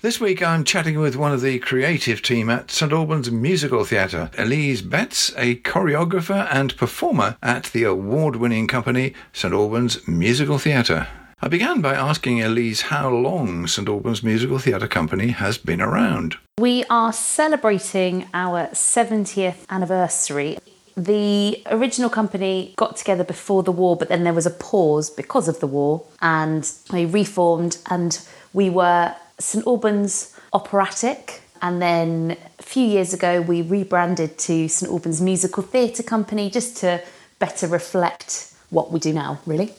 This week I'm chatting with one of the creative team at St Albans Musical Theatre, Elise Betts, a choreographer and performer at the award winning company St Albans Musical Theatre. I began by asking Elise how long St Albans Musical Theatre Company has been around. We are celebrating our 70th anniversary. The original company got together before the war, but then there was a pause because of the war, and we reformed, and we were St Albans Operatic. And then a few years ago, we rebranded to St Albans Musical Theatre Company just to better reflect what we do now, really.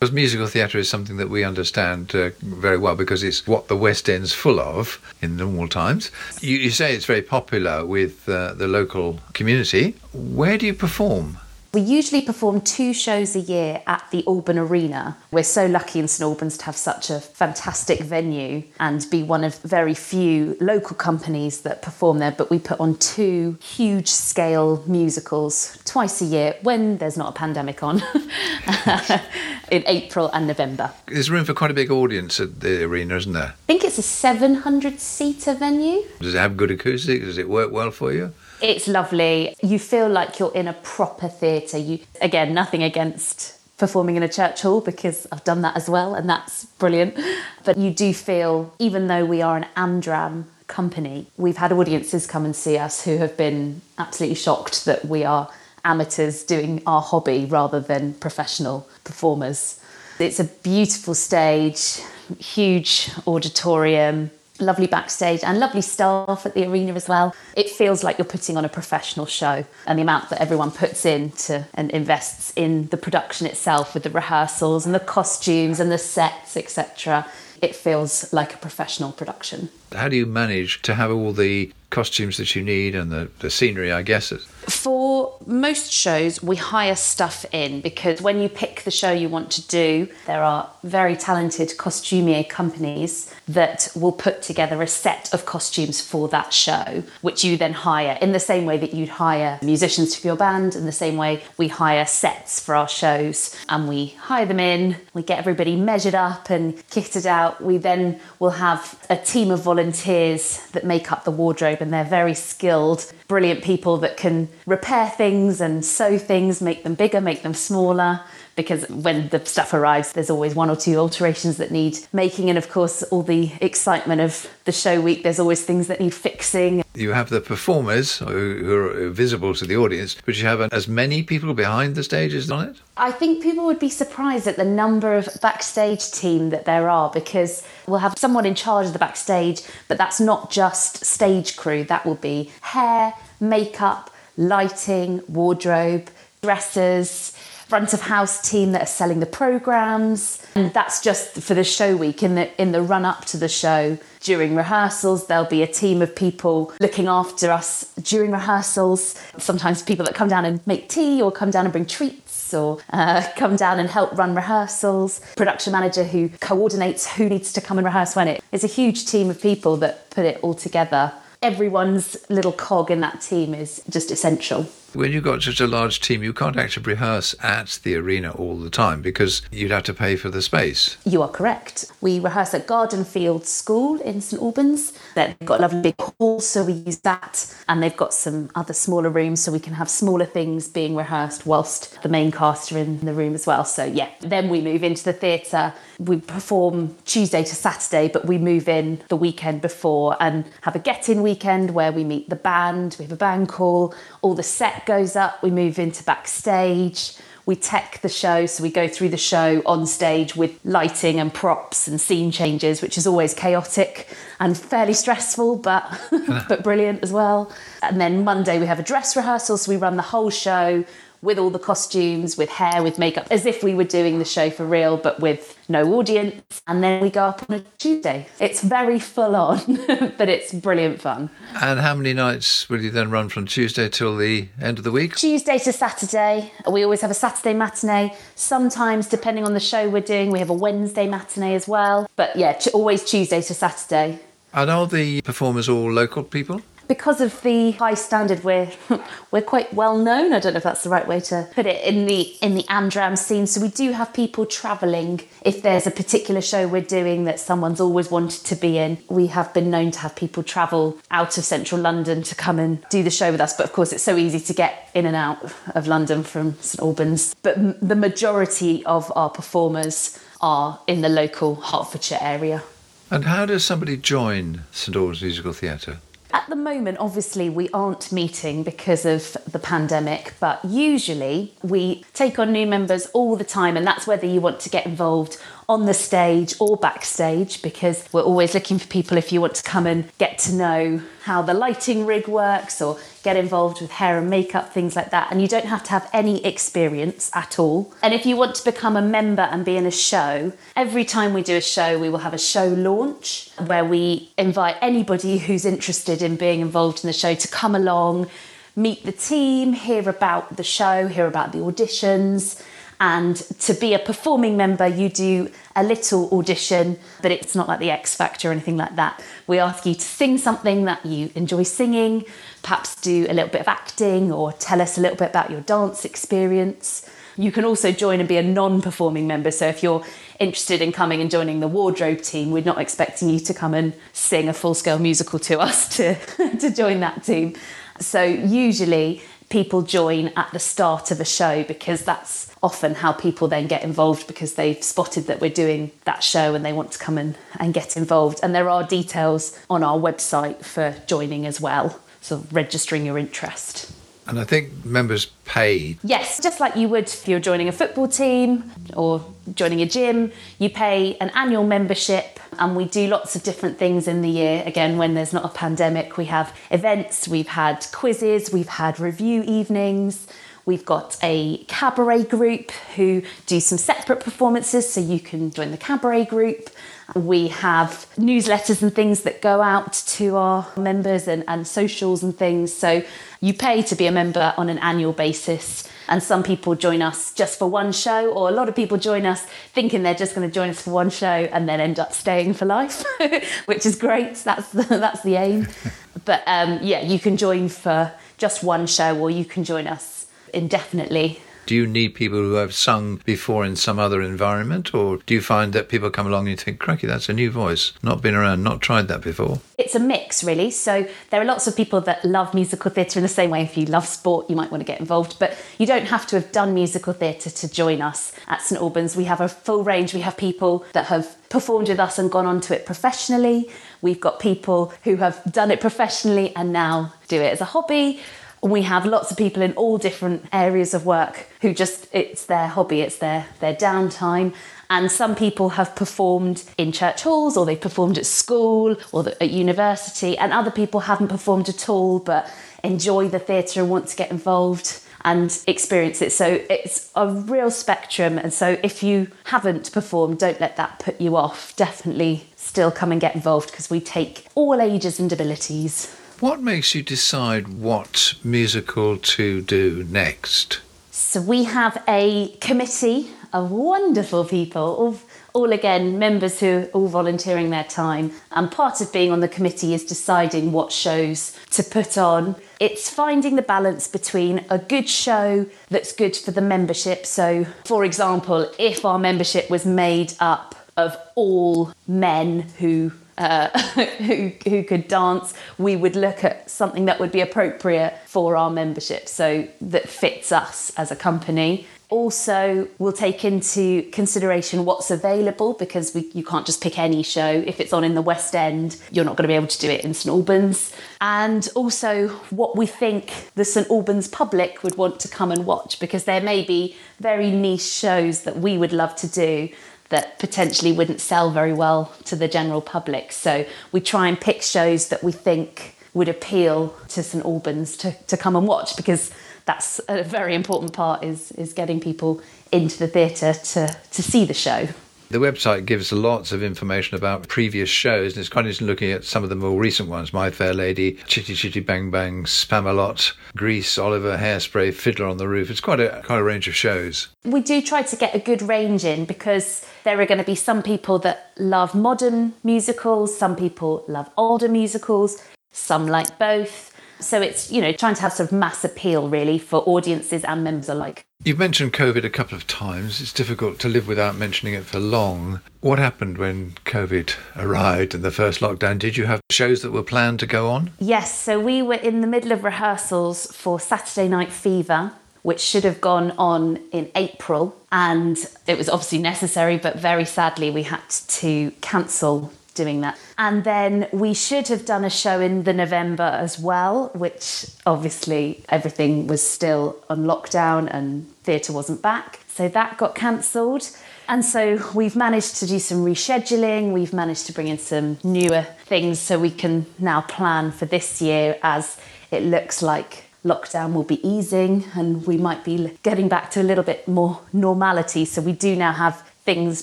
Because musical theatre is something that we understand uh, very well because it's what the West End's full of in normal times. You, you say it's very popular with uh, the local community. Where do you perform? We usually perform two shows a year at the Alban Arena. We're so lucky in St Albans to have such a fantastic venue and be one of very few local companies that perform there. But we put on two huge scale musicals twice a year when there's not a pandemic on in April and November. There's room for quite a big audience at the arena, isn't there? I think it's a 700 seater venue. Does it have good acoustics? Does it work well for you? It's lovely. You feel like you're in a proper theatre. You again, nothing against performing in a church hall because I've done that as well and that's brilliant. But you do feel even though we are an Amdram company, we've had audiences come and see us who have been absolutely shocked that we are amateurs doing our hobby rather than professional performers. It's a beautiful stage, huge auditorium, lovely backstage and lovely staff at the arena as well. It feels like you're putting on a professional show and the amount that everyone puts in to and invests in the production itself with the rehearsals and the costumes and the sets, etc. It feels like a professional production. How do you manage to have all the costumes that you need and the, the scenery, I guess? For most shows, we hire stuff in because when you pick the show you want to do, there are very talented costumier companies that will put together a set of costumes for that show, which you then hire in the same way that you'd hire musicians for your band, in the same way we hire sets for our shows and we hire them in, we get everybody measured up and kitted out. We then will have a team of volunteers that make up the wardrobe and they're very skilled, brilliant people that can repair things and sew things, make them bigger, make them smaller. Because when the stuff arrives, there's always one or two alterations that need making, and of course, all the excitement of the show week, there's always things that need fixing. You have the performers who are visible to the audience, but you have as many people behind the stage as on it? I think people would be surprised at the number of backstage team that there are because we'll have someone in charge of the backstage, but that's not just stage crew, that will be hair, makeup, lighting, wardrobe, dressers, front of house team that are selling the programs. And that's just for the show week. In the in the run up to the show during rehearsals there'll be a team of people looking after us during rehearsals. Sometimes people that come down and make tea or come down and bring treats or uh, come down and help run rehearsals. Production manager who coordinates who needs to come and rehearse when it is a huge team of people that put it all together. Everyone's little cog in that team is just essential when you've got such a large team, you can't actually rehearse at the arena all the time because you'd have to pay for the space. You are correct. We rehearse at Garden Field School in St Albans. They've got a lovely big hall, so we use that. And they've got some other smaller rooms, so we can have smaller things being rehearsed whilst the main cast are in the room as well. So, yeah, then we move into the theatre. We perform Tuesday to Saturday, but we move in the weekend before and have a get in weekend where we meet the band. We have a band call, all the set goes up, we move into backstage. We tech the show, so we go through the show on stage with lighting and props and scene changes, which is always chaotic and fairly stressful, but but brilliant as well. And then Monday we have a dress rehearsal, so we run the whole show with all the costumes, with hair, with makeup, as if we were doing the show for real, but with no audience. And then we go up on a Tuesday. It's very full on, but it's brilliant fun. And how many nights will you then run from Tuesday till the end of the week? Tuesday to Saturday. We always have a Saturday matinee. Sometimes, depending on the show we're doing, we have a Wednesday matinee as well. But yeah, always Tuesday to Saturday. And are the performers all local people? Because of the high standard, we're we're quite well known. I don't know if that's the right way to put it in the in the Amdram scene. So we do have people travelling. If there's a particular show we're doing that someone's always wanted to be in, we have been known to have people travel out of central London to come and do the show with us. But of course, it's so easy to get in and out of London from St Albans. But m- the majority of our performers are in the local Hertfordshire area. And how does somebody join St Albans Musical Theatre? At the moment, obviously, we aren't meeting because of the pandemic, but usually we take on new members all the time, and that's whether you want to get involved on the stage or backstage because we're always looking for people if you want to come and get to know how the lighting rig works or get involved with hair and makeup, things like that. And you don't have to have any experience at all. And if you want to become a member and be in a show, every time we do a show, we will have a show launch where we invite anybody who's interested in being involved in the show to come along, meet the team, hear about the show, hear about the auditions and to be a performing member, you do a little audition, but it's not like the X Factor or anything like that. We ask you to sing something that you enjoy singing, perhaps do a little bit of acting or tell us a little bit about your dance experience. You can also join and be a non performing member. So if you're interested in coming and joining the wardrobe team, we're not expecting you to come and sing a full scale musical to us to, to join that team. So usually people join at the start of a show because that's often how people then get involved because they've spotted that we're doing that show and they want to come and, and get involved. And there are details on our website for joining as well, so registering your interest. And I think members pay. Yes, just like you would if you're joining a football team or joining a gym, you pay an annual membership and we do lots of different things in the year. Again, when there's not a pandemic, we have events, we've had quizzes, we've had revue evenings. We've got a cabaret group who do some separate performances, so you can join the cabaret group. We have newsletters and things that go out to our members and, and socials and things. So you pay to be a member on an annual basis. And some people join us just for one show, or a lot of people join us thinking they're just going to join us for one show and then end up staying for life, which is great. That's the, that's the aim. But um, yeah, you can join for just one show, or you can join us indefinitely do you need people who have sung before in some other environment, or do you find that people come along and you think, "Cracky, that's a new voice, not been around, not tried that before"? It's a mix, really. So there are lots of people that love musical theatre in the same way. If you love sport, you might want to get involved, but you don't have to have done musical theatre to join us at St Albans. We have a full range. We have people that have performed with us and gone on to it professionally. We've got people who have done it professionally and now do it as a hobby. We have lots of people in all different areas of work who just it's their hobby, it's their their downtime. And some people have performed in church halls, or they've performed at school, or at university, and other people haven't performed at all but enjoy the theatre and want to get involved and experience it. So it's a real spectrum. And so if you haven't performed, don't let that put you off. Definitely still come and get involved because we take all ages and abilities. What makes you decide what musical to do next? So we have a committee of wonderful people, all, all again members who are all volunteering their time. And part of being on the committee is deciding what shows to put on. It's finding the balance between a good show that's good for the membership. So, for example, if our membership was made up of all men who uh, who, who could dance, we would look at something that would be appropriate for our membership, so that fits us as a company. Also, we'll take into consideration what's available because we, you can't just pick any show. If it's on in the West End, you're not going to be able to do it in St Albans. And also, what we think the St Albans public would want to come and watch because there may be very niche shows that we would love to do that potentially wouldn't sell very well to the general public. So we try and pick shows that we think would appeal to St Albans to, to come and watch because that's a very important part is, is getting people into the theatre to, to see the show. The website gives lots of information about previous shows, and it's quite interesting looking at some of the more recent ones My Fair Lady, Chitty Chitty Bang Bang, Spamalot, Grease, Oliver, Hairspray, Fiddler on the Roof. It's quite a, quite a range of shows. We do try to get a good range in because there are going to be some people that love modern musicals, some people love older musicals. some like both. So it's, you know, trying to have sort of mass appeal really for audiences and members alike. You've mentioned COVID a couple of times. It's difficult to live without mentioning it for long. What happened when COVID arrived and the first lockdown? Did you have shows that were planned to go on? Yes, so we were in the middle of rehearsals for Saturday Night Fever, which should have gone on in April. And it was obviously necessary, but very sadly, we had to cancel doing that. And then we should have done a show in the November as well, which obviously everything was still on lockdown and theatre wasn't back. So that got cancelled. And so we've managed to do some rescheduling, we've managed to bring in some newer things so we can now plan for this year as it looks like lockdown will be easing and we might be getting back to a little bit more normality. So we do now have things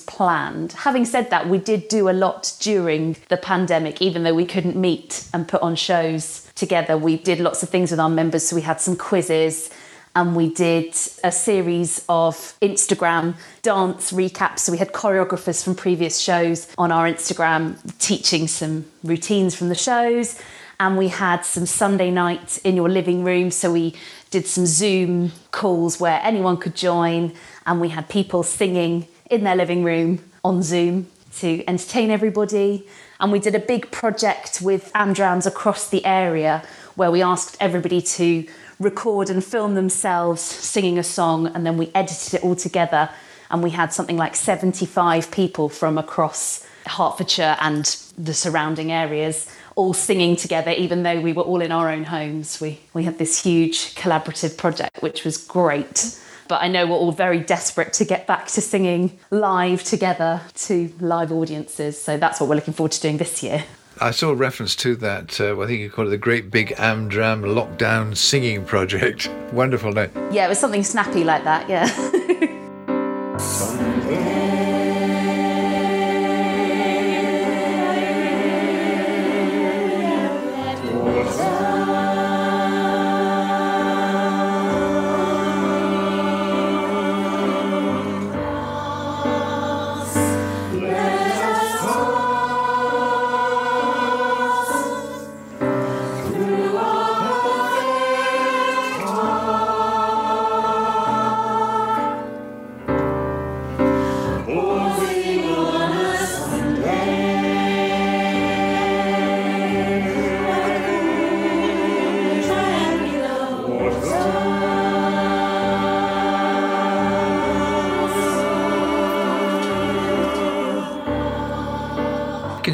planned. Having said that, we did do a lot during the pandemic, even though we couldn't meet and put on shows together. We did lots of things with our members. So we had some quizzes and we did a series of Instagram dance recaps. So we had choreographers from previous shows on our Instagram teaching some routines from the shows. And we had some Sunday night in your living room. So we did some Zoom calls where anyone could join, and we had people singing in their living room on Zoom to entertain everybody. And we did a big project with Amdrams across the area where we asked everybody to record and film themselves singing a song, and then we edited it all together. And we had something like 75 people from across Hertfordshire and the surrounding areas all singing together, even though we were all in our own homes. We, we had this huge collaborative project, which was great. But I know we're all very desperate to get back to singing live together to live audiences. So that's what we're looking forward to doing this year. I saw a reference to that. Uh, I think you called it the Great Big Amdram Lockdown Singing Project. Wonderful name. Yeah, it was something snappy like that, yeah.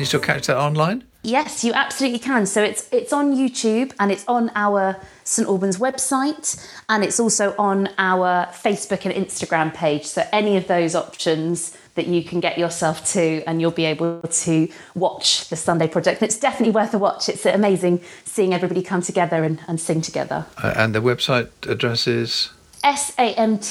you still catch that online? Yes, you absolutely can. So it's it's on YouTube and it's on our St Albans website and it's also on our Facebook and Instagram page. So any of those options that you can get yourself to and you'll be able to watch the Sunday project. And it's definitely worth a watch. It's amazing seeing everybody come together and, and sing together. Uh, and the website address is? samtc.org.uk.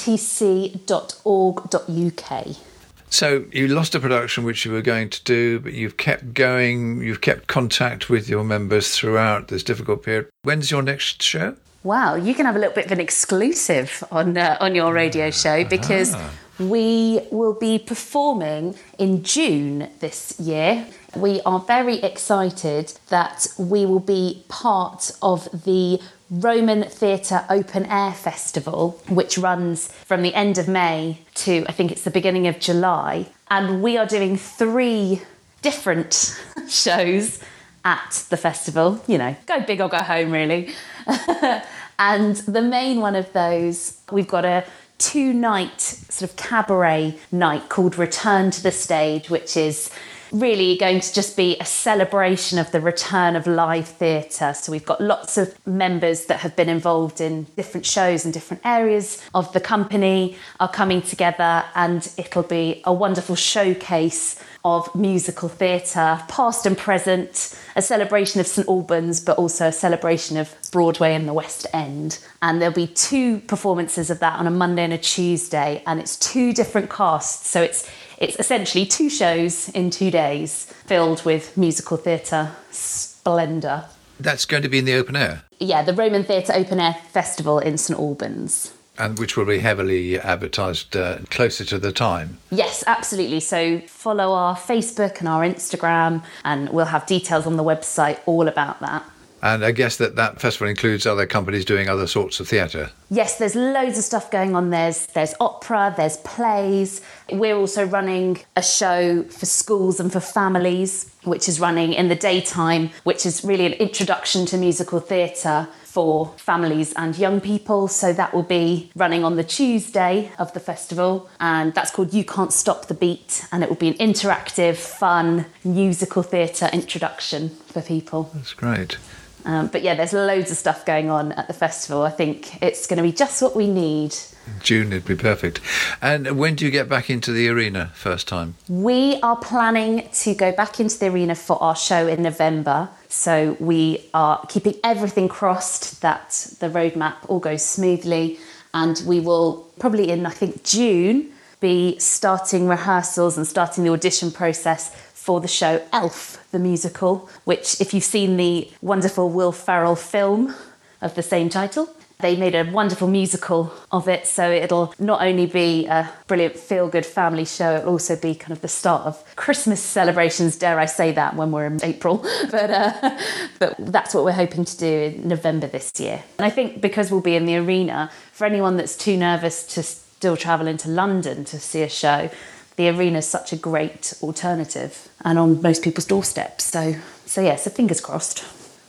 So you lost a production which you were going to do, but you've kept going. You've kept contact with your members throughout this difficult period. When's your next show? Wow, you can have a little bit of an exclusive on uh, on your radio show because Ah. We will be performing in June this year. We are very excited that we will be part of the Roman Theatre Open Air Festival, which runs from the end of May to I think it's the beginning of July. And we are doing three different shows at the festival. You know, go big or go home, really. and the main one of those, we've got a two night sort of cabaret night called Return to the Stage, which is really going to just be a celebration of the return of live theatre. So we've got lots of members that have been involved in different shows and different areas of the company are coming together and it'll be a wonderful showcase of musical theatre, past and present, a celebration of St Albans, but also a celebration of Broadway and the West End. And there'll be two performances of that on a Monday and a Tuesday, and it's two different casts. So it's it's essentially two shows in two days, filled with musical theatre splendour. That's going to be in the open air, Yeah, the Roman Theatre Open Air Festival in St Albans. and which will be heavily advertised uh, closer to the time. Yes, absolutely. So follow our Facebook and our Instagram, and we'll have details on the website all about that. And I guess that that festival includes other companies doing other sorts of theatre. Yes, there's loads of stuff going on. There's there's opera, there's plays. We're also running a show for schools and for families, which is running in the daytime, which is really an introduction to musical theatre for families and young people. So that will be running on the Tuesday of the festival, and that's called You Can't Stop the Beat, and it will be an interactive, fun musical theatre introduction for people. That's great. Um, but yeah, there's loads of stuff going on at the festival. I think it's going to be just what we need. June, it'd be perfect. And when do you get back into the arena first time? We are planning to go back into the arena for our show in November. So we are keeping everything crossed that the roadmap all goes smoothly. And we will probably in, I think, June be starting rehearsals and starting the audition process for the show Elf, the musical, which, if you've seen the wonderful Will Ferrell film of the same title, they made a wonderful musical of it, so it'll not only be a brilliant feel good family show, it'll also be kind of the start of Christmas celebrations, dare I say that, when we're in April. But, uh, but that's what we're hoping to do in November this year. And I think because we'll be in the arena, for anyone that's too nervous to still travel into London to see a show, the arena is such a great alternative and on most people's doorsteps. So, so yeah, so fingers crossed.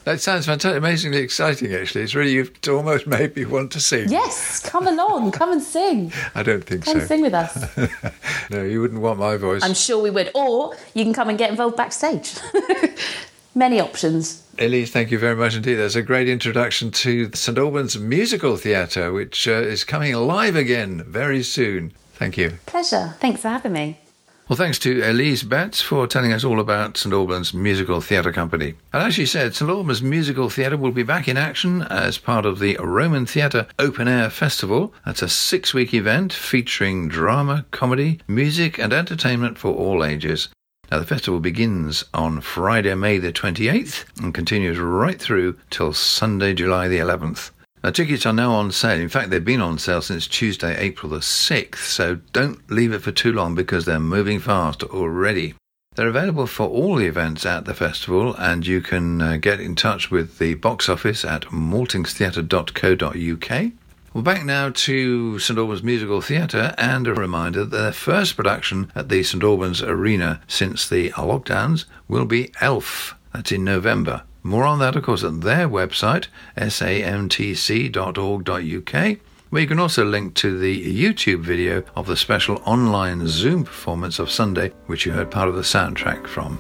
That sounds fantastic, amazingly exciting. Actually, it's really you've almost made me want to sing. Yes, come along, come and sing. I don't think so. come so. and sing with us. no, you wouldn't want my voice. I'm sure we would. Or you can come and get involved backstage. Many options. Elise, thank you very much indeed. That's a great introduction to St Albans Musical Theatre, which uh, is coming live again very soon. Thank you. Pleasure. Thanks for having me. Well, thanks to Elise Betts for telling us all about St Albans Musical Theatre Company. And as she said, St Albans Musical Theatre will be back in action as part of the Roman Theatre Open Air Festival. That's a six week event featuring drama, comedy, music, and entertainment for all ages. Now, the festival begins on Friday, May the 28th and continues right through till Sunday, July the 11th. Now, tickets are now on sale. In fact, they've been on sale since Tuesday, April the 6th, so don't leave it for too long because they're moving fast already. They're available for all the events at the festival, and you can uh, get in touch with the box office at maltingstheatre.co.uk. We're back now to St Albans Musical Theatre, and a reminder that their first production at the St Albans Arena since the lockdowns will be Elf. That's in November. More on that, of course, at their website, samtc.org.uk, where you can also link to the YouTube video of the special online Zoom performance of Sunday, which you heard part of the soundtrack from.